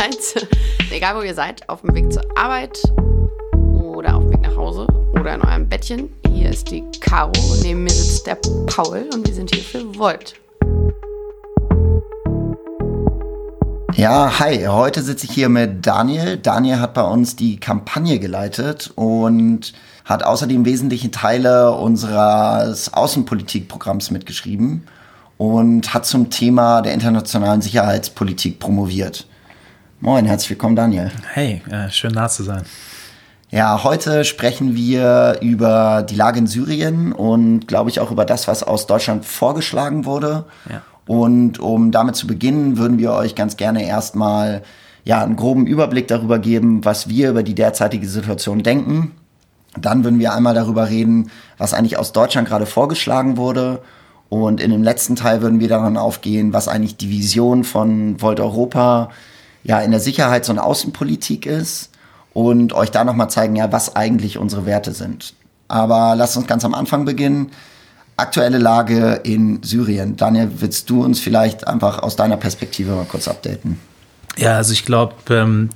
seid, egal wo ihr seid, auf dem Weg zur Arbeit oder auf dem Weg nach Hause oder in eurem Bettchen. Hier ist die Caro, neben mir sitzt der Paul und wir sind hier für Volt. Ja, hi, heute sitze ich hier mit Daniel. Daniel hat bei uns die Kampagne geleitet und hat außerdem wesentliche Teile unseres Außenpolitikprogramms mitgeschrieben und hat zum Thema der internationalen Sicherheitspolitik promoviert. Moin, herzlich willkommen, Daniel. Hey, äh, schön da zu sein. Ja, heute sprechen wir über die Lage in Syrien und glaube ich auch über das, was aus Deutschland vorgeschlagen wurde. Ja. Und um damit zu beginnen, würden wir euch ganz gerne erstmal ja, einen groben Überblick darüber geben, was wir über die derzeitige Situation denken. Dann würden wir einmal darüber reden, was eigentlich aus Deutschland gerade vorgeschlagen wurde und in dem letzten Teil würden wir daran aufgehen, was eigentlich die Vision von Volt Europa ja in der Sicherheits- und Außenpolitik ist und euch da nochmal zeigen, ja, was eigentlich unsere Werte sind. Aber lasst uns ganz am Anfang beginnen. Aktuelle Lage in Syrien. Daniel, willst du uns vielleicht einfach aus deiner Perspektive mal kurz updaten? Ja, also ich glaube, ähm,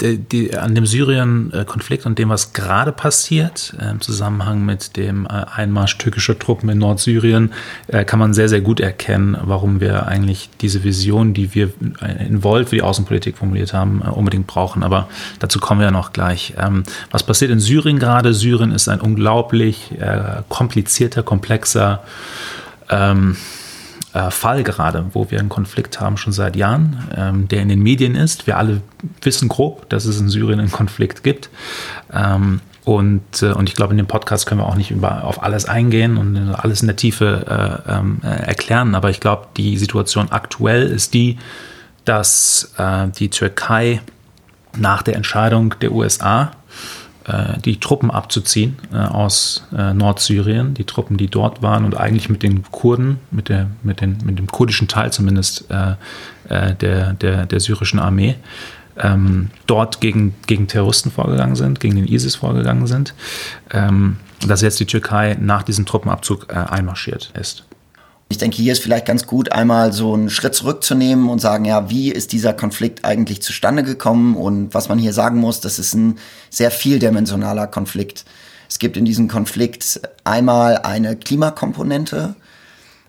an dem Syrien-Konflikt und dem, was gerade passiert, äh, im Zusammenhang mit dem äh, Einmarsch türkischer Truppen in Nordsyrien, äh, kann man sehr, sehr gut erkennen, warum wir eigentlich diese Vision, die wir äh, in Volt für die Außenpolitik formuliert haben, äh, unbedingt brauchen. Aber dazu kommen wir ja noch gleich. Ähm, was passiert in Syrien gerade? Syrien ist ein unglaublich komplizierter, komplexer ähm, äh, Fall gerade, wo wir einen Konflikt haben schon seit Jahren, ähm, der in den Medien ist. Wir alle wissen grob, dass es in Syrien einen Konflikt gibt. Ähm, und, äh, und ich glaube, in dem Podcast können wir auch nicht über, auf alles eingehen und alles in der Tiefe äh, ähm, äh, erklären. Aber ich glaube, die Situation aktuell ist die, dass äh, die Türkei nach der Entscheidung der USA die Truppen abzuziehen äh, aus äh, Nordsyrien, die Truppen, die dort waren und eigentlich mit den Kurden, mit, der, mit, den, mit dem kurdischen Teil zumindest äh, äh, der, der, der syrischen Armee, ähm, dort gegen, gegen Terroristen vorgegangen sind, gegen den ISIS vorgegangen sind, ähm, dass jetzt die Türkei nach diesem Truppenabzug äh, einmarschiert ist. Ich denke, hier ist vielleicht ganz gut, einmal so einen Schritt zurückzunehmen und sagen, ja, wie ist dieser Konflikt eigentlich zustande gekommen? Und was man hier sagen muss, das ist ein sehr vieldimensionaler Konflikt. Es gibt in diesem Konflikt einmal eine Klimakomponente,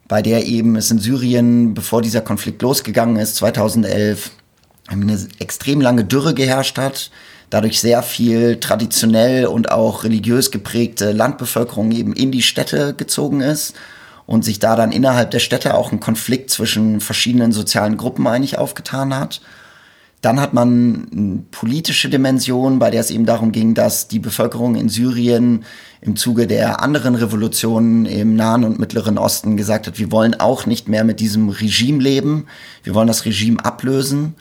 bei der eben es in Syrien, bevor dieser Konflikt losgegangen ist, 2011, eine extrem lange Dürre geherrscht hat, dadurch sehr viel traditionell und auch religiös geprägte Landbevölkerung eben in die Städte gezogen ist und sich da dann innerhalb der Städte auch ein Konflikt zwischen verschiedenen sozialen Gruppen eigentlich aufgetan hat. Dann hat man eine politische Dimension, bei der es eben darum ging, dass die Bevölkerung in Syrien im Zuge der anderen Revolutionen im Nahen und Mittleren Osten gesagt hat, wir wollen auch nicht mehr mit diesem Regime leben, wir wollen das Regime ablösen.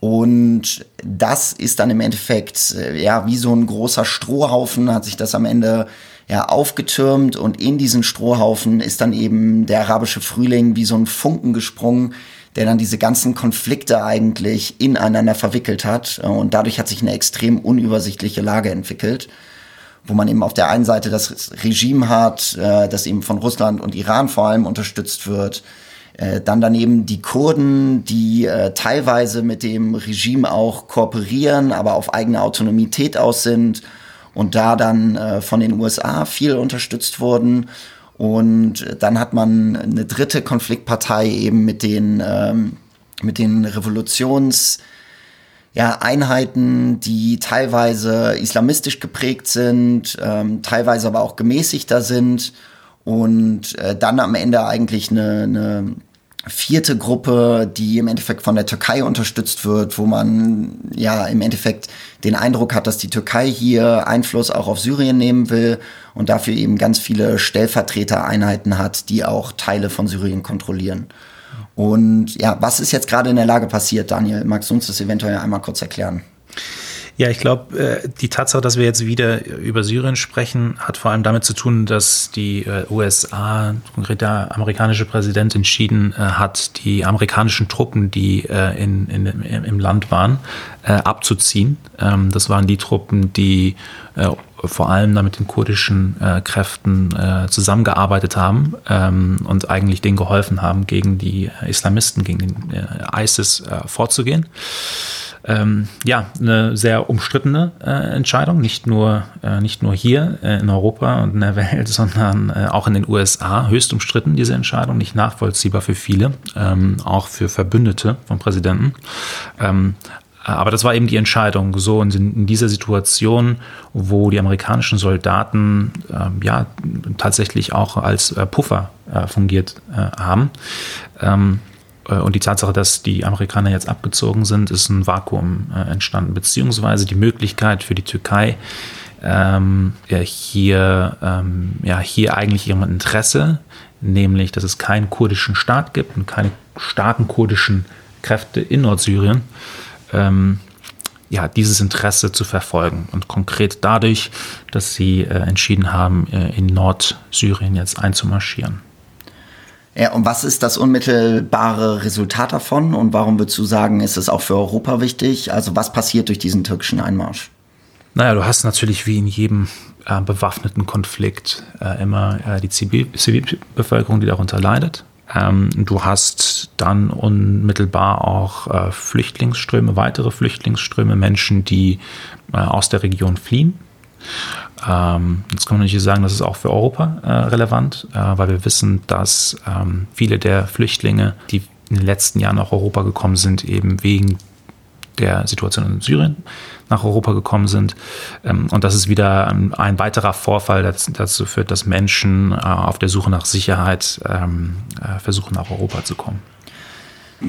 Und das ist dann im Endeffekt, äh, ja, wie so ein großer Strohhaufen hat sich das am Ende ja, aufgetürmt und in diesen Strohhaufen ist dann eben der arabische Frühling wie so ein Funken gesprungen, der dann diese ganzen Konflikte eigentlich ineinander verwickelt hat. Und dadurch hat sich eine extrem unübersichtliche Lage entwickelt, wo man eben auf der einen Seite das Regime hat, äh, das eben von Russland und Iran vor allem unterstützt wird. Äh, dann daneben die Kurden, die äh, teilweise mit dem Regime auch kooperieren, aber auf eigene Autonomität aus sind und da dann äh, von den USA viel unterstützt wurden. Und dann hat man eine dritte Konfliktpartei eben mit den, ähm, mit den Revolutions- ja, Einheiten, die teilweise islamistisch geprägt sind, ähm, teilweise aber auch gemäßigter sind und äh, dann am Ende eigentlich eine, eine vierte Gruppe, die im Endeffekt von der Türkei unterstützt wird, wo man ja im Endeffekt den Eindruck hat, dass die Türkei hier Einfluss auch auf Syrien nehmen will und dafür eben ganz viele Stellvertretereinheiten hat, die auch Teile von Syrien kontrollieren. Und ja, was ist jetzt gerade in der Lage passiert, Daniel? Magst du uns das eventuell einmal kurz erklären? Ja, ich glaube, äh, die Tatsache, dass wir jetzt wieder über Syrien sprechen, hat vor allem damit zu tun, dass die äh, USA, konkret der amerikanische Präsident, entschieden äh, hat, die amerikanischen Truppen, die in, in, im Land waren, abzuziehen. Ähm, das waren die Truppen, die vor allem da mit den kurdischen Kräften zusammengearbeitet haben ähm, und eigentlich denen geholfen haben, gegen die Islamisten, gegen den ISIS vorzugehen. ähm, ja, eine sehr umstrittene äh, Entscheidung, nicht nur, äh, nicht nur hier äh, in Europa und in der Welt, sondern äh, auch in den USA. Höchst umstritten, diese Entscheidung, nicht nachvollziehbar für viele, ähm, auch für Verbündete vom Präsidenten. Ähm, aber das war eben die Entscheidung, so in, in dieser Situation, wo die amerikanischen Soldaten äh, ja tatsächlich auch als äh, Puffer äh, fungiert äh, haben. Ähm, äh, und die Tatsache, dass die Amerikaner jetzt abgezogen sind, ist ein Vakuum äh, entstanden, beziehungsweise die Möglichkeit für die Türkei, ähm, ja, hier, ähm, ja, hier eigentlich ihrem Interesse, nämlich, dass es keinen kurdischen Staat gibt und keine starken kurdischen Kräfte in Nordsyrien, ähm, ja, dieses Interesse zu verfolgen. Und konkret dadurch, dass sie äh, entschieden haben, äh, in Nordsyrien jetzt einzumarschieren. Ja, und was ist das unmittelbare Resultat davon? Und warum würdest du sagen, ist es auch für Europa wichtig? Also was passiert durch diesen türkischen Einmarsch? Naja, du hast natürlich wie in jedem äh, bewaffneten Konflikt äh, immer äh, die Zivil Zivilbevölkerung, die darunter leidet. Ähm, du hast dann unmittelbar auch äh, Flüchtlingsströme, weitere Flüchtlingsströme, Menschen, die äh, aus der Region fliehen. Ähm, jetzt kann man natürlich sagen, das ist auch für Europa äh, relevant, äh, weil wir wissen, dass ähm, viele der Flüchtlinge, die in den letzten Jahren nach Europa gekommen sind, eben wegen der Situation in Syrien nach Europa gekommen sind. Ähm, und das ist wieder ein weiterer Vorfall, der dazu führt, dass Menschen äh, auf der Suche nach Sicherheit ähm, äh, versuchen, nach Europa zu kommen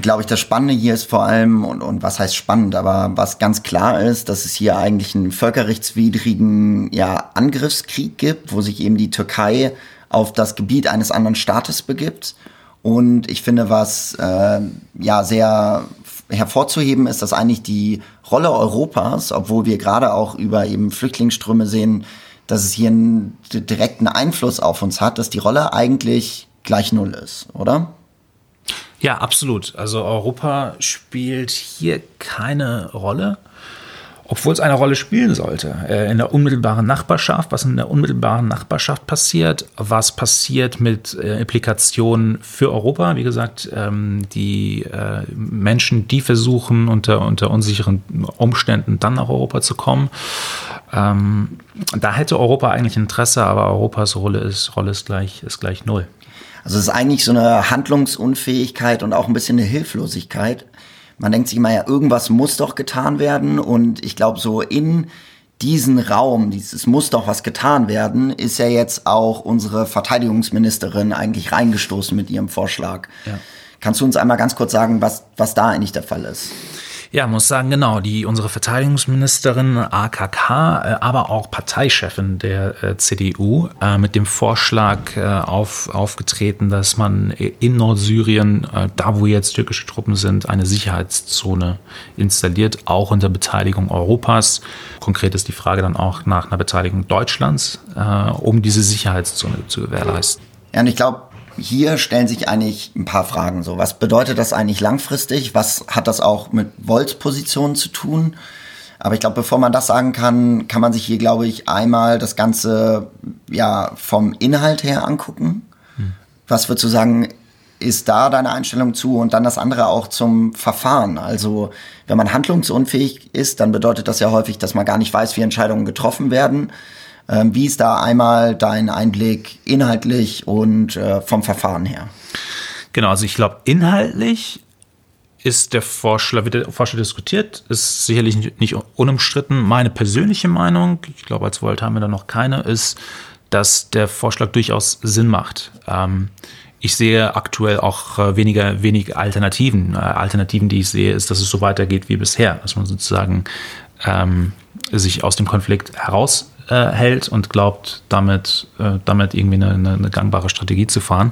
glaube ich, das Spannende hier ist vor allem, und, und was heißt spannend, aber was ganz klar ist, dass es hier eigentlich einen völkerrechtswidrigen ja, Angriffskrieg gibt, wo sich eben die Türkei auf das Gebiet eines anderen Staates begibt. Und ich finde, was äh, ja sehr hervorzuheben ist, dass eigentlich die Rolle Europas, obwohl wir gerade auch über eben Flüchtlingsströme sehen, dass es hier einen direkten Einfluss auf uns hat, dass die Rolle eigentlich gleich null ist, oder? Ja, absolut. Also Europa spielt hier keine Rolle obwohl es eine Rolle spielen sollte. Äh, in der unmittelbaren Nachbarschaft, was in der unmittelbaren Nachbarschaft passiert, was passiert mit äh, Implikationen für Europa. Wie gesagt, ähm, die äh, Menschen, die versuchen, unter, unter unsicheren Umständen dann nach Europa zu kommen. Ähm, da hätte Europa eigentlich Interesse, aber Europas Rolle ist, Rolle ist, gleich, ist gleich null. Also es ist eigentlich so eine Handlungsunfähigkeit und auch ein bisschen eine Hilflosigkeit man denkt sich immer, ja, irgendwas muss doch getan werden. Und ich glaube, so in diesen Raum, dieses muss doch was getan werden, ist ja jetzt auch unsere Verteidigungsministerin eigentlich reingestoßen mit ihrem Vorschlag. Ja. Kannst du uns einmal ganz kurz sagen, was, was da eigentlich der Fall ist? Ja, muss sagen, genau. Die, unsere Verteidigungsministerin AKK, äh, aber auch Parteichefin der äh, CDU, äh, mit dem Vorschlag auf, aufgetreten, dass man in Nordsyrien, da wo jetzt türkische Truppen sind, eine Sicherheitszone installiert, auch unter Beteiligung Europas. Konkret ist die Frage dann auch nach einer Beteiligung Deutschlands, um diese Sicherheitszone zu gewährleisten. Ja, und ich glaube, hier stellen sich eigentlich ein paar Fragen. So, was bedeutet das eigentlich langfristig? Was hat das auch mit Volts-Positionen zu tun? Aber ich glaube, bevor man das sagen kann, kann man sich hier, glaube ich, einmal das Ganze ja vom Inhalt her angucken. Hm. Was würdest du sagen, ist da deine Einstellung zu? Und dann das andere auch zum Verfahren. Also, wenn man handlungsunfähig ist, dann bedeutet das ja häufig, dass man gar nicht weiß, wie Entscheidungen getroffen werden. Ähm, wie ist da einmal dein Einblick inhaltlich und äh, vom Verfahren her? Genau, also ich glaube, inhaltlich ist der Vorschlag, wird der Vorschlag diskutiert, ist sicherlich nicht, unumstritten. Meine persönliche Meinung, ich glaube, als Volt haben wir da noch keine, ist, dass der Vorschlag durchaus Sinn macht. Ähm, ich sehe aktuell auch äh, weniger wenig Alternativen. Äh, Alternativen, die ich sehe, ist, dass es so weitergeht wie bisher, dass man sozusagen ähm, sich aus dem Konflikt heraus äh, hält und glaubt, damit, äh, damit irgendwie eine, eine, gangbare Strategie zu fahren.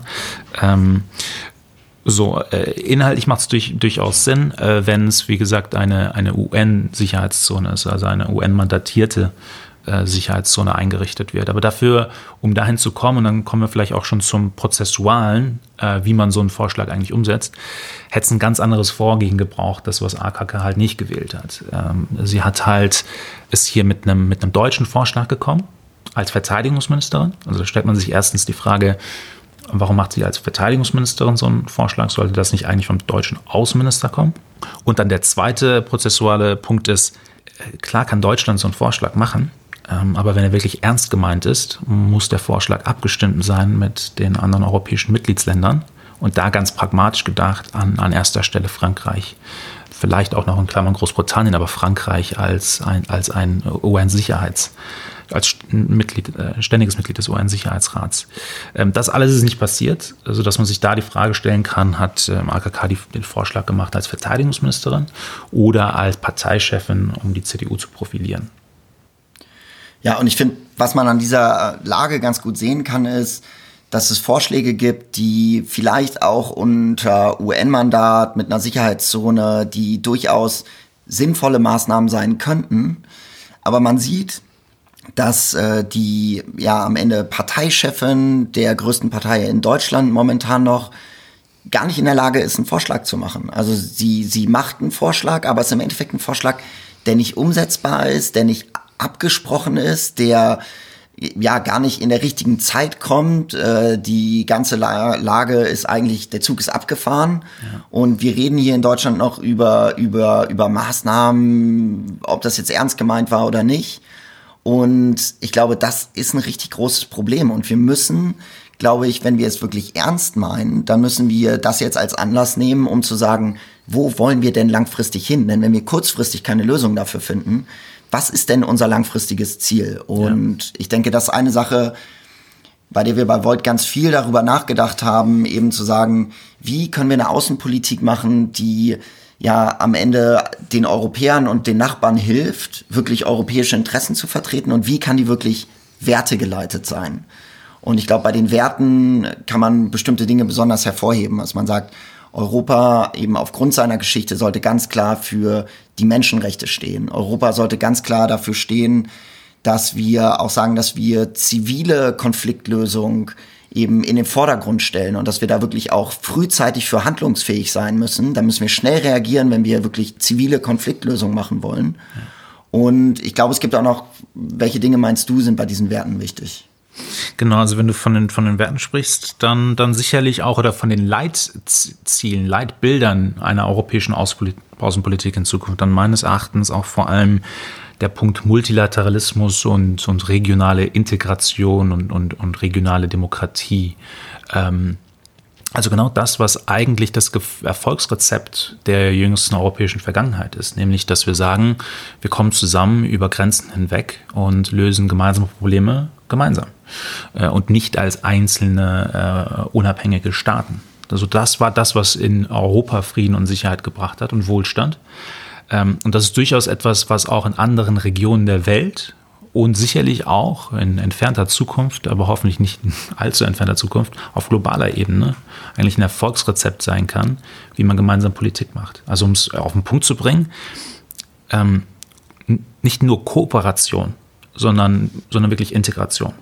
Ähm, so, äh, inhaltlich macht es durch, durchaus Sinn, äh, wenn es, wie gesagt, eine, eine UN-Sicherheitszone ist, also eine UN-mandatierte äh, Sicherheitszone eingerichtet wird. Aber dafür, um dahin zu kommen, und dann kommen wir vielleicht auch schon zum Prozessualen, äh, wie man so einen Vorschlag eigentlich umsetzt, hätte es ein ganz anderes Vorgehen gebraucht, das was AKK halt nicht gewählt hat. Ähm, sie hat halt, ist hier mit einem, mit einem deutschen Vorschlag gekommen, als Verteidigungsministerin. Also da stellt man sich erstens die Frage, Warum macht sie als Verteidigungsministerin so einen Vorschlag? Sollte das nicht eigentlich vom deutschen Außenminister kommen? Und dann der zweite prozessuale Punkt ist, äh, klar kann Deutschland so einen Vorschlag machen, aber wenn er wirklich ernst gemeint ist, muss der Vorschlag abgestimmt sein mit den anderen europäischen Mitgliedsländern. Und da ganz pragmatisch gedacht an, an erster Stelle Frankreich. Vielleicht auch noch in Klammern Großbritannien, aber Frankreich als ein, als ein UN-Sicherheits- als Mitglied, äh, ständiges Mitglied des UN-Sicherheitsrats. Ähm, das alles ist nicht passiert, also dass man sich da die Frage stellen kann, hat ähm, AKK den Vorschlag gemacht als Verteidigungsministerin oder als Parteichefin, um die CDU zu profilieren. Ja, und ich finde, was man an dieser Lage ganz gut sehen kann, ist, dass es Vorschläge gibt, die vielleicht auch unter UN-Mandat mit einer Sicherheitszone, die durchaus sinnvolle Maßnahmen sein könnten. Aber man sieht, dass äh, die ja am Ende Parteichefin der größten Partei in Deutschland momentan noch gar nicht in der Lage ist, einen Vorschlag zu machen. Also sie, sie macht einen Vorschlag, aber es ist im Endeffekt ein Vorschlag, der nicht umsetzbar ist, der nicht abgesprochen ist, der ja gar nicht in der richtigen Zeit kommt. Äh, die ganze La Lage ist eigentlich, der Zug ist abgefahren. Ja. Und wir reden hier in Deutschland noch über, über, über Maßnahmen, ob das jetzt ernst gemeint war oder nicht. Und ich glaube, das ist ein richtig großes Problem. Und wir müssen, glaube ich, wenn wir es wirklich ernst meinen, dann müssen wir das jetzt als Anlass nehmen, um zu sagen, wo wollen wir denn langfristig hin? Denn wenn wir kurzfristig keine Lösung dafür finden, was ist denn unser langfristiges Ziel? Und ja. ich denke, das ist eine Sache, bei der wir bei Volt ganz viel darüber nachgedacht haben, eben zu sagen, wie können wir eine Außenpolitik machen, die ja am Ende den Europäern und den Nachbarn hilft, wirklich europäische Interessen zu vertreten und wie kann die wirklich wertegeleitet sein. Und ich glaube, bei den Werten kann man bestimmte Dinge besonders hervorheben. Also man sagt, Europa eben aufgrund seiner Geschichte sollte ganz klar für die Menschenrechte stehen. Europa sollte ganz klar dafür stehen, dass wir auch sagen, dass wir zivile Konfliktlösung eben in den Vordergrund stellen und dass wir da wirklich auch frühzeitig für handlungsfähig sein müssen. Da müssen wir schnell reagieren, wenn wir wirklich zivile Konfliktlösungen machen wollen. Und ich glaube, es gibt auch noch, welche Dinge meinst du, sind bei diesen Werten wichtig? Genau, also wenn du von den, von den Werten sprichst, dann, dann sicherlich auch oder von den Leitzielen, Leitbildern einer europäischen Außenpolitik in Zukunft, dann meines Erachtens auch vor allem der Punkt Multilateralismus und, und regionale Integration und, und, und regionale Demokratie. Ähm, also genau das, was eigentlich das Erfolgsrezept der jüngsten europäischen Vergangenheit ist, nämlich dass wir sagen, wir kommen zusammen über Grenzen hinweg und lösen gemeinsame Probleme gemeinsam äh, und nicht als einzelne äh, unabhängige Staaten. Also das war das, was in Europa Frieden und Sicherheit gebracht hat und Wohlstand. Ähm, und das ist durchaus etwas, was auch in anderen Regionen der Welt und sicherlich auch in entfernter Zukunft, aber hoffentlich nicht in allzu entfernter Zukunft, auf globaler Ebene eigentlich ein Erfolgsrezept sein kann, wie man gemeinsam Politik macht. Also um es auf den Punkt zu bringen, ähm, nicht nur Kooperation, sondern, sondern wirklich Integration.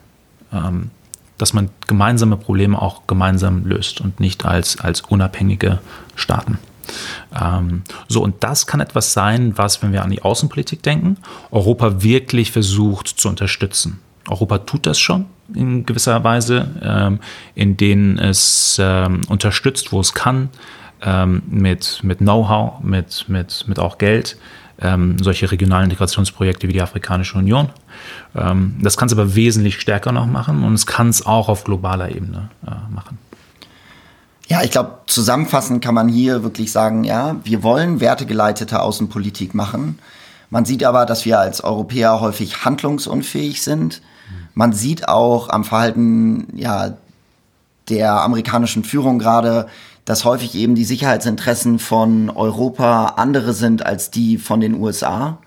Ähm, dass man gemeinsame Probleme auch gemeinsam löst und nicht als, als unabhängige Staaten. Ähm, so, und das kann etwas sein, was, wenn wir an die Außenpolitik denken, Europa wirklich versucht zu unterstützen. Europa tut das schon in gewisser Weise, ähm, in denen es ähm, unterstützt, wo es kann, ähm, mit, mit Know-how, mit, mit, mit auch Geld, ähm, solche regionalen Integrationsprojekte wie die Afrikanische Union. Ähm, das kann es aber wesentlich stärker noch machen und es kann es auch auf globaler Ebene äh, machen. Ja, ich glaube, zusammenfassend kann man hier wirklich sagen, ja, wir wollen wertegeleitete Außenpolitik machen. Man sieht aber, dass wir als Europäer häufig handlungsunfähig sind. Man sieht auch am Verhalten ja, der amerikanischen Führung gerade, dass häufig eben die Sicherheitsinteressen von Europa andere sind als die von den USA.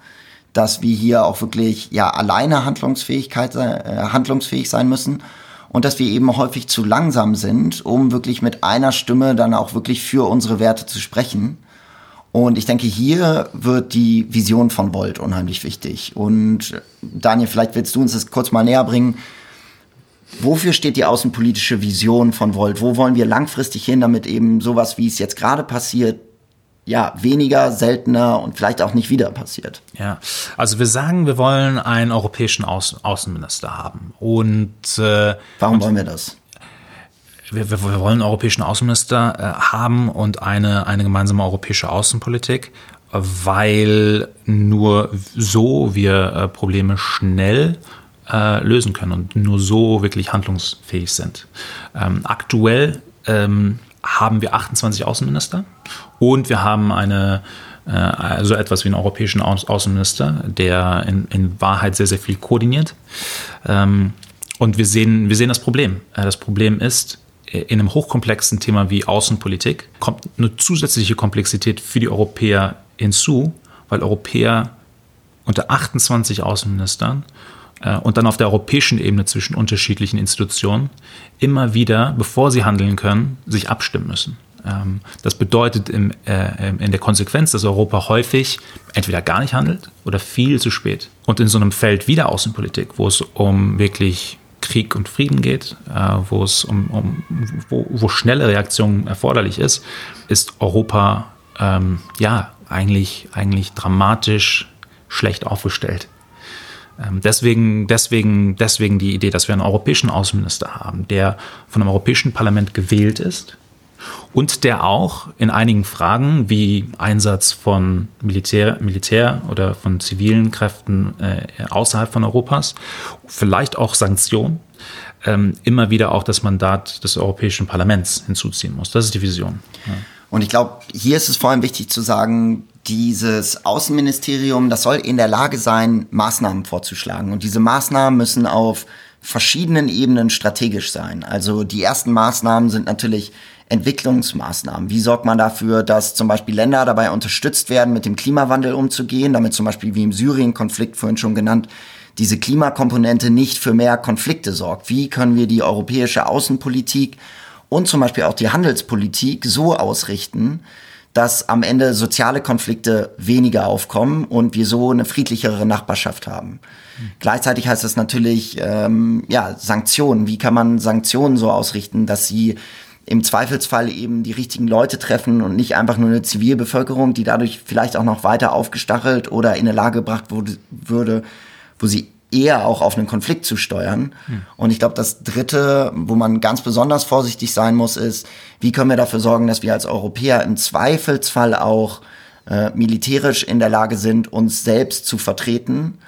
Dass wir hier auch wirklich ja alleine Handlungsfähigkeit, äh, handlungsfähig sein müssen und dass wir eben häufig zu langsam sind, um wirklich mit einer Stimme dann auch wirklich für unsere Werte zu sprechen. Und ich denke, hier wird die Vision von Volt unheimlich wichtig. Und Daniel, vielleicht willst du uns das kurz mal näher bringen. Wofür steht die außenpolitische Vision von Volt? Wo wollen wir langfristig hin, damit eben sowas, wie es jetzt gerade passiert, ja, weniger, seltener und vielleicht auch nicht wieder passiert. Ja, also wir sagen, wir wollen einen europäischen Außen Außenminister haben. Und äh, warum und wollen wir das? wir, wir, wollen einen europäischen Außenminister äh, haben und eine, eine gemeinsame europäische Außenpolitik, weil nur so wir äh, Probleme schnell äh, lösen können und nur so wirklich handlungsfähig sind. Ähm, aktuell ähm, haben wir 28 Außenminister und wir haben eine also etwas wie einen europäischen Außenminister, der in, in Wahrheit sehr, sehr viel koordiniert. Ähm, und wir sehen, wir sehen das Problem. Äh, das Problem ist, in einem hochkomplexen Thema wie Außenpolitik kommt eine zusätzliche Komplexität für die Europäer hinzu, weil Europäer unter 28 Außenministern äh, und dann auf der europäischen Ebene zwischen unterschiedlichen Institutionen immer wieder, bevor sie handeln können, sich abstimmen müssen. Ähm, das bedeutet äh, in der Konsequenz, dass Europa häufig entweder gar nicht handelt oder viel zu spät. Und in so einem Feld wie der Außenpolitik, wo es um wirklich Krieg und Frieden geht, äh, wo es um, um wo, wo, schnelle Reaktion erforderlich ist, ist Europa ähm, ja eigentlich, eigentlich dramatisch schlecht aufgestellt. Ähm, deswegen, deswegen, deswegen die Idee, dass wir einen europäischen Außenminister haben, der von einem europäischen Parlament gewählt ist und der auch in einigen Fragen wie Einsatz von Militär, Militär oder von zivilen Kräften äh, außerhalb von Europas, vielleicht auch Sanktionen, ähm, immer wieder auch das Mandat des Europäischen Parlaments hinzuziehen muss. Das ist die Vision. Ja. Und ich glaube, hier ist es vor allem wichtig zu sagen, dieses Außenministerium, das soll in der Lage sein, Maßnahmen vorzuschlagen. Und diese Maßnahmen müssen auf verschiedenen Ebenen strategisch sein. Also die ersten Maßnahmen sind natürlich Entwicklungsmaßnahmen? Wie sorgt man dafür, dass zum Beispiel Länder dabei unterstützt werden, mit dem Klimawandel umzugehen, damit zum Beispiel wie im Syrien-Konflikt vorhin schon genannt, diese Klimakomponente nicht für mehr Konflikte sorgt? Wie können wir die europäische Außenpolitik und zum Beispiel auch die Handelspolitik so ausrichten, dass am Ende soziale Konflikte weniger aufkommen und wir so eine friedlichere Nachbarschaft haben. Mhm. Gleichzeitig heißt das natürlich, ähm, ja, Sanktionen. Wie kann man Sanktionen so ausrichten, dass sie im Zweifelsfall eben die richtigen Leute treffen und nicht einfach nur eine Zivilbevölkerung, die dadurch vielleicht auch noch weiter aufgestachelt oder in eine Lage gebracht wurde, würde, wo sie eher auch auf einen Konflikt zu steuern. Hm. Und ich glaube, das Dritte, wo man ganz besonders vorsichtig sein muss, ist, wie können wir dafür sorgen, dass wir als Europäer im Zweifelsfall auch äh, militärisch in der Lage sind, uns selbst zu vertreten.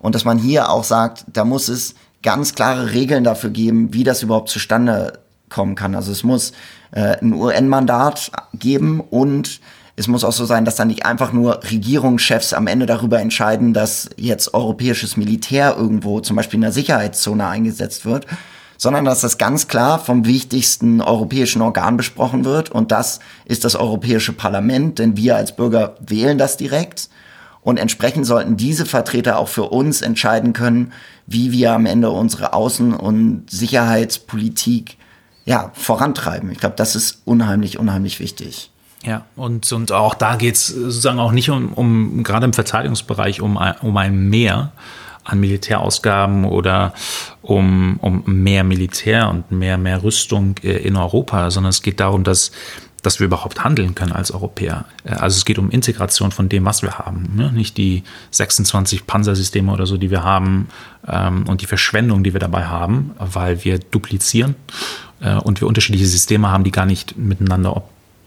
Und dass man hier auch sagt, da muss es ganz klare Regeln dafür geben, wie das überhaupt zustande kommen kann. Also es muss äh, ein UN-Mandat geben und es muss auch so sein, dass dann nicht einfach nur Regierungschefs am Ende darüber entscheiden, dass jetzt europäisches Militär irgendwo zum Beispiel in der Sicherheitszone eingesetzt wird, sondern dass das ganz klar vom wichtigsten europäischen Organ besprochen wird. Und das ist das Europäische Parlament, denn wir als Bürger wählen das direkt. Und entsprechend sollten diese Vertreter auch für uns entscheiden können, wie wir am Ende unsere Außen- und Sicherheitspolitik ja, vorantreiben. Ich glaube, das ist unheimlich, unheimlich wichtig. Ja, und, und auch da geht es sozusagen auch nicht um, um gerade im Verteidigungsbereich, um, um ein Mehr an Militärausgaben oder um, um mehr Militär und mehr, mehr Rüstung äh, in Europa, sondern es geht darum, dass dass wir überhaupt handeln können als Europäer. Äh, also es geht um Integration von dem, was wir haben. Ne? Nicht die 26 Panzersysteme oder so, die wir haben ähm, und die Verschwendung, die wir dabei haben, weil wir duplizieren äh, und wir unterschiedliche Systeme haben, die gar nicht miteinander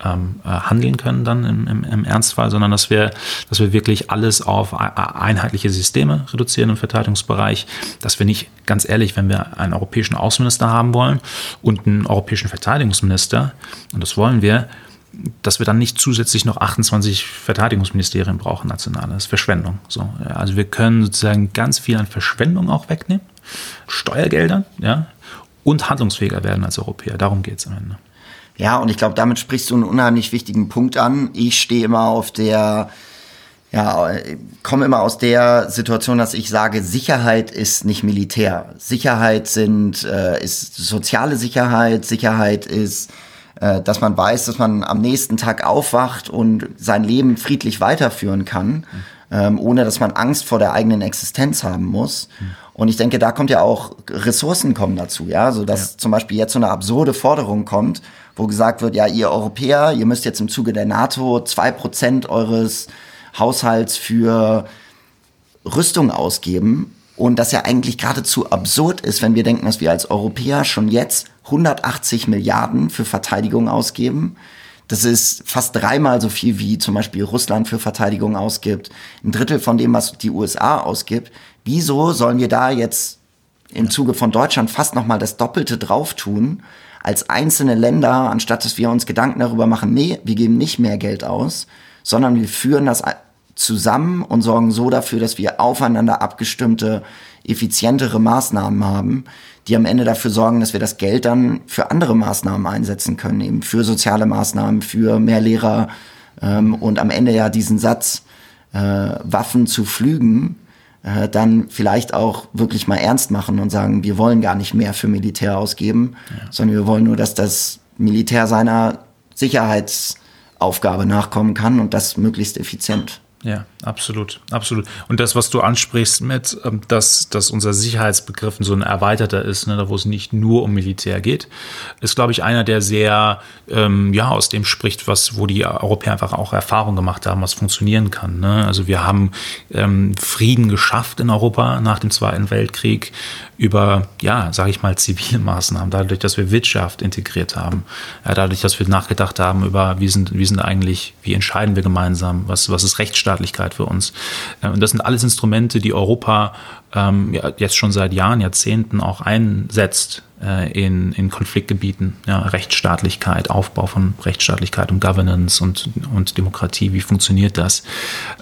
ähm, äh, handeln können dann im, im, im, Ernstfall, sondern dass wir, dass wir wirklich alles auf einheitliche Systeme reduzieren im Verteidigungsbereich, dass wir nicht, ganz ehrlich, wenn wir einen europäischen Außenminister haben wollen und einen europäischen Verteidigungsminister, und das wollen wir, dass wir dann nicht zusätzlich noch 28 Verteidigungsministerien brauchen, national. Das ist Verschwendung. So, also wir können sozusagen ganz viel an Verschwendung auch wegnehmen, Steuergelder, ja, und handlungsfähiger werden als Europäer. Darum geht es am Ende. Ja, und ich glaube, damit sprichst du einen unheimlich wichtigen Punkt an. Ich stehe immer auf der, ja, komme immer aus der Situation, dass ich sage, Sicherheit ist nicht Militär. Sicherheit sind, äh, ist soziale Sicherheit, Sicherheit ist, äh, dass man weiß, dass man am nächsten Tag aufwacht und sein Leben friedlich weiterführen kann, mhm. ähm, ohne dass man Angst vor der eigenen Existenz haben muss. Mhm. Und ich denke, da kommt ja auch Ressourcen kommen dazu, ja, so dass ja. zum Beispiel jetzt so eine absurde Forderung kommt, wo gesagt wird, ja, ihr Europäer, ihr müsst jetzt im Zuge der NATO zwei Prozent eures Haushalts für Rüstung ausgeben. Und das ja eigentlich geradezu absurd ist, wenn wir denken, dass wir als Europäer schon jetzt 180 Milliarden für Verteidigung ausgeben. Das ist fast dreimal so viel, wie zum Beispiel Russland für Verteidigung ausgibt. Ein Drittel von dem, was die USA ausgibt. Wieso sollen wir da jetzt im Zuge von Deutschland fast nochmal das Doppelte drauf tun, als einzelne Länder, anstatt dass wir uns Gedanken darüber machen, nee, wir geben nicht mehr Geld aus, sondern wir führen das zusammen und sorgen so dafür, dass wir aufeinander abgestimmte, effizientere Maßnahmen haben, die am Ende dafür sorgen, dass wir das Geld dann für andere Maßnahmen einsetzen können, eben für soziale Maßnahmen, für mehr Lehrer ähm, und am Ende ja diesen Satz, äh, Waffen zu flügen, äh, dann vielleicht auch wirklich mal ernst machen und sagen, wir wollen gar nicht mehr für Militär ausgeben, ja. sondern wir wollen nur, dass das Militär seiner Sicherheitsaufgabe nachkommen kann und das möglichst effizient. Ja, absolut, absolut. Und das, was du ansprichst mit, ähm, dass, dass unser Sicherheitsbegriff so ein erweiterter ist, ne, wo es nicht nur um Militär geht, ist, glaube ich, einer, der sehr, ähm, ja, aus dem spricht, was, wo die Europäer einfach auch Erfahrung gemacht haben, was funktionieren kann. Ne? Also wir haben ähm, Frieden geschafft in Europa nach dem Zweiten Weltkrieg über, ja, sage ich mal, zivile Maßnahmen, dadurch, dass wir Wirtschaft integriert haben, dadurch, dass wir nachgedacht haben über, wie sind, wie sind eigentlich, wie entscheiden wir gemeinsam, was, was ist Rechtsstaatlichkeit für uns. Äh, und das sind alles Instrumente, die Europa ähm, jetzt schon seit Jahren, Jahrzehnten auch einsetzt äh, in, in Konfliktgebieten. Ja, Rechtsstaatlichkeit, Aufbau von Rechtsstaatlichkeit und Governance und, und Demokratie, wie funktioniert das?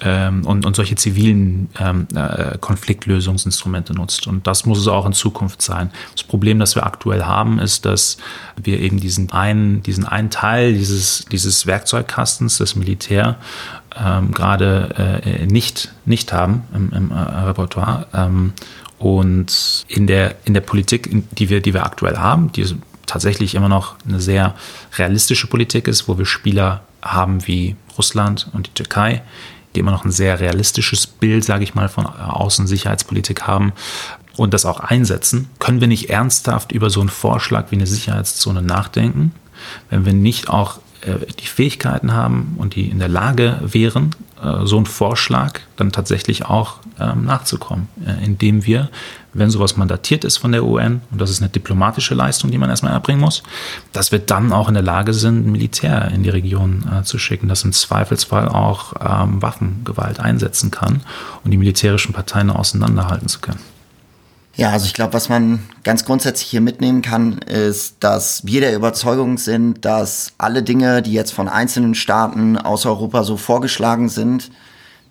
Ähm, und, und solche zivilen ähm, äh, Konfliktlösungsinstrumente nutzt. Und das muss es auch in Zukunft sein. Das Problem, das wir aktuell haben, ist, dass wir eben diesen einen, diesen einen Teil dieses, dieses Werkzeugkastens, das Militär, ähm, gerade äh, nicht, nicht haben im, im äh, Repertoire. Ähm, und in der, in der Politik, die wir, die wir aktuell haben, die tatsächlich immer noch eine sehr realistische Politik ist, wo wir Spieler haben wie Russland und die Türkei, die immer noch ein sehr realistisches Bild, sage ich mal, von Außensicherheitspolitik haben und das auch einsetzen, können wir nicht ernsthaft über so einen Vorschlag wie eine Sicherheitszone nachdenken, wenn wir nicht auch äh, die Fähigkeiten haben und die in der Lage wären, äh, so einen Vorschlag dann tatsächlich auch ähm, nachzukommen, äh, indem wir, wenn sowas mandatiert ist von der UN, und das ist eine diplomatische Leistung, die man erstmal erbringen muss, dass wir dann auch in der Lage sind, Militär in die Region zu schicken, das im Zweifelsfall auch ähm, Waffengewalt einsetzen kann und die militärischen Parteien auseinanderhalten zu können. Ja, also ich glaube, was man ganz grundsätzlich hier mitnehmen kann, ist, dass wir der Überzeugung sind, dass alle Dinge, die jetzt von einzelnen Staaten aus Europa so vorgeschlagen sind,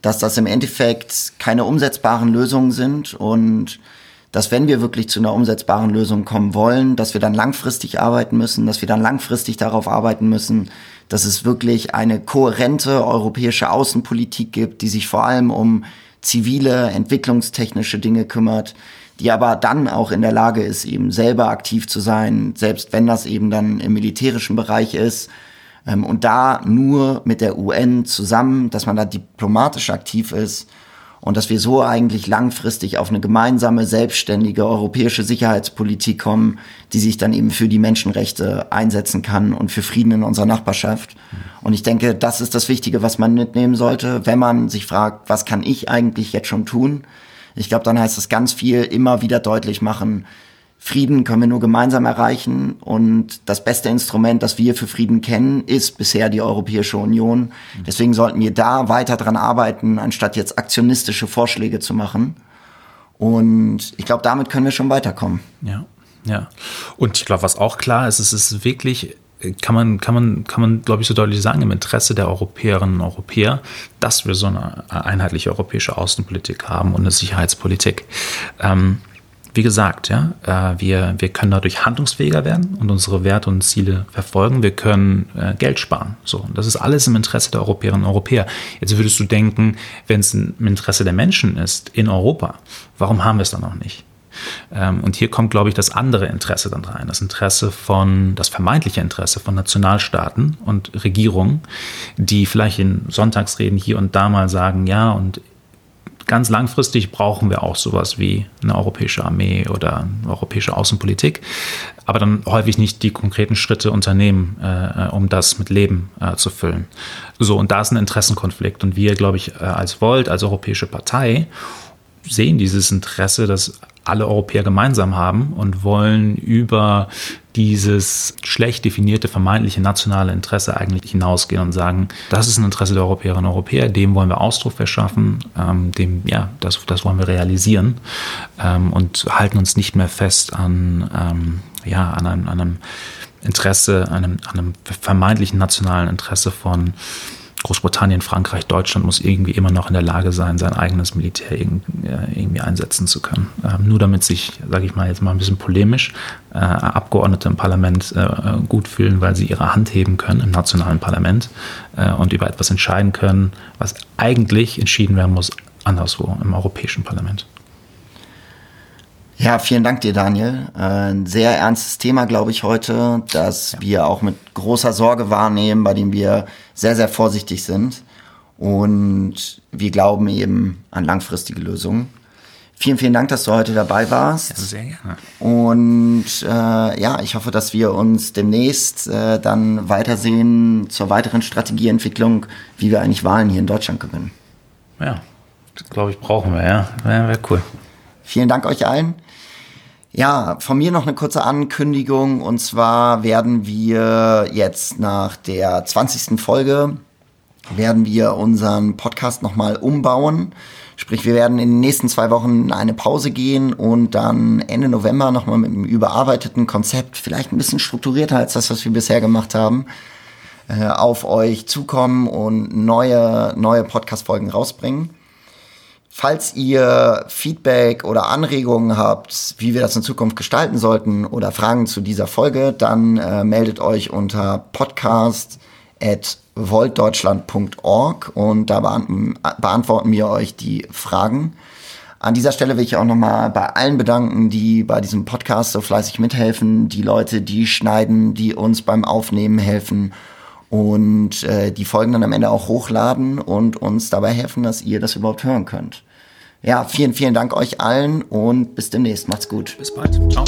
dass das im Endeffekt keine umsetzbaren Lösungen sind und dass wenn wir wirklich zu einer umsetzbaren Lösung kommen wollen, dass wir dann langfristig arbeiten müssen, dass wir dann langfristig darauf arbeiten müssen, dass es wirklich eine kohärente europäische Außenpolitik gibt, die sich vor allem um zivile, entwicklungstechnische Dinge kümmert, die aber dann auch in der Lage ist, eben selber aktiv zu sein, selbst wenn das eben dann im militärischen Bereich ist. Ähm, und da nur mit der UN zusammen, dass man da diplomatisch aktiv ist und dass wir so eigentlich langfristig auf eine gemeinsame, selbstständige europäische Sicherheitspolitik kommen, die sich dann eben für die Menschenrechte einsetzen kann und für Frieden in unserer Nachbarschaft. Und ich denke, das ist das Wichtige, was man mitnehmen sollte, wenn man sich fragt, was kann ich eigentlich jetzt schon tun? Ich glaube, dann heißt es ganz viel immer wieder deutlich machen, Frieden können wir nur gemeinsam erreichen und das beste Instrument, das wir für Frieden kennen, ist bisher die Europäische Union. Deswegen sollten wir da weiter dran arbeiten, anstatt jetzt aktionistische Vorschläge zu machen. Und ich glaube, damit können wir schon weiterkommen. Ja, ja. Und ich glaube, was auch klar ist, es ist wirklich kann man, kann man, kann man, glaube ich, so deutlich sagen, im Interesse der Europäerinnen und Europäer, dass wir so eine einheitliche europäische Außenpolitik haben und eine Sicherheitspolitik. Ähm, wie gesagt, ja, äh, wir, wir können dadurch handlungsfähiger werden und unsere Werte und Ziele verfolgen. Wir können äh, Geld sparen. So, das ist alles im Interesse der Europäerinnen und Europäer. Jetzt würdest du denken, wenn es im Interesse der Menschen ist in Europa, warum haben wir es dann noch nicht? Ähm, und hier kommt, glaube ich, das andere Interesse dann rein. Das Interesse von, das vermeintliche Interesse von Nationalstaaten und Regierungen, die vielleicht in Sonntagsreden hier und da mal sagen, ja, und ganz langfristig brauchen wir auch sowas wie eine europäische Armee oder eine europäische Außenpolitik, aber dann häufig nicht die konkreten Schritte unternehmen, äh, um das mit Leben äh, zu füllen. So, und da ist ein Interessenkonflikt. Und wir, glaube ich, äh, als Volt, als europäische Partei, sehen dieses Interesse, das alle Europäer gemeinsam haben und wollen über dieses schlecht definierte vermeintliche nationale Interesse eigentlich hinausgehen und sagen, das ist ein Interesse der Europäerinnen und Europäer, dem wollen wir Ausdruck verschaffen, ähm, dem, ja, das, das wollen wir realisieren ähm, und halten uns nicht mehr fest an, ähm, ja, an einem, an einem Interesse, einem, einem vermeintlichen nationalen Interesse von Großbritannien, Frankreich, Deutschland muss irgendwie immer noch in der Lage sein, sein eigenes Militär äh, irgendwie einsetzen zu können. Ähm, nur damit sich, sage ich mal jetzt mal ein bisschen polemisch, äh, Abgeordnete im Parlament äh, gut fühlen, weil sie ihre Hand heben können im nationalen Parlament und über etwas entscheiden können, was eigentlich entschieden werden muss anderswo im Europäischen Parlament. Ja, vielen Dank dir, Daniel. Ein sehr ernstes Thema, glaube ich, heute, das ja. wir auch mit großer Sorge wahrnehmen, bei dem wir sehr, sehr vorsichtig sind. Und wir glauben eben an langfristige Lösungen. Vielen, vielen Dank, dass du heute dabei warst. Ja, sehr gerne. Und äh, ja, ich hoffe, dass wir uns demnächst äh, dann weitersehen zur weiteren Strategieentwicklung, wie wir eigentlich Wahlen hier in Deutschland gewinnen. Ja, das glaube ich, brauchen wir, ja. Wäre wär cool. Vielen Dank euch allen. Ja, von mir noch eine kurze Ankündigung. Und zwar werden wir jetzt nach der 20. Folge, werden wir unseren Podcast nochmal umbauen. Sprich, wir werden in den nächsten zwei Wochen eine Pause gehen und dann Ende November nochmal mit einem überarbeiteten Konzept, vielleicht ein bisschen strukturierter als das, was wir bisher gemacht haben, äh, auf euch zukommen und neue, neue Podcast-Folgen rausbringen. Falls ihr Feedback oder Anregungen habt, wie wir das in Zukunft gestalten sollten oder Fragen zu dieser Folge, dann äh, meldet euch unter podcast.voltdeutschland.org und da beantworten wir euch die Fragen. An dieser Stelle will ich auch nochmal bei allen bedanken, die bei diesem Podcast so fleißig mithelfen, die Leute, die schneiden, die uns beim Aufnehmen helfen und äh, die Folgen dann am Ende auch hochladen und uns dabei helfen, dass ihr das überhaupt hören könnt. Ja, vielen, vielen Dank euch allen und bis demnächst. Macht's gut. Bis bald. Ciao.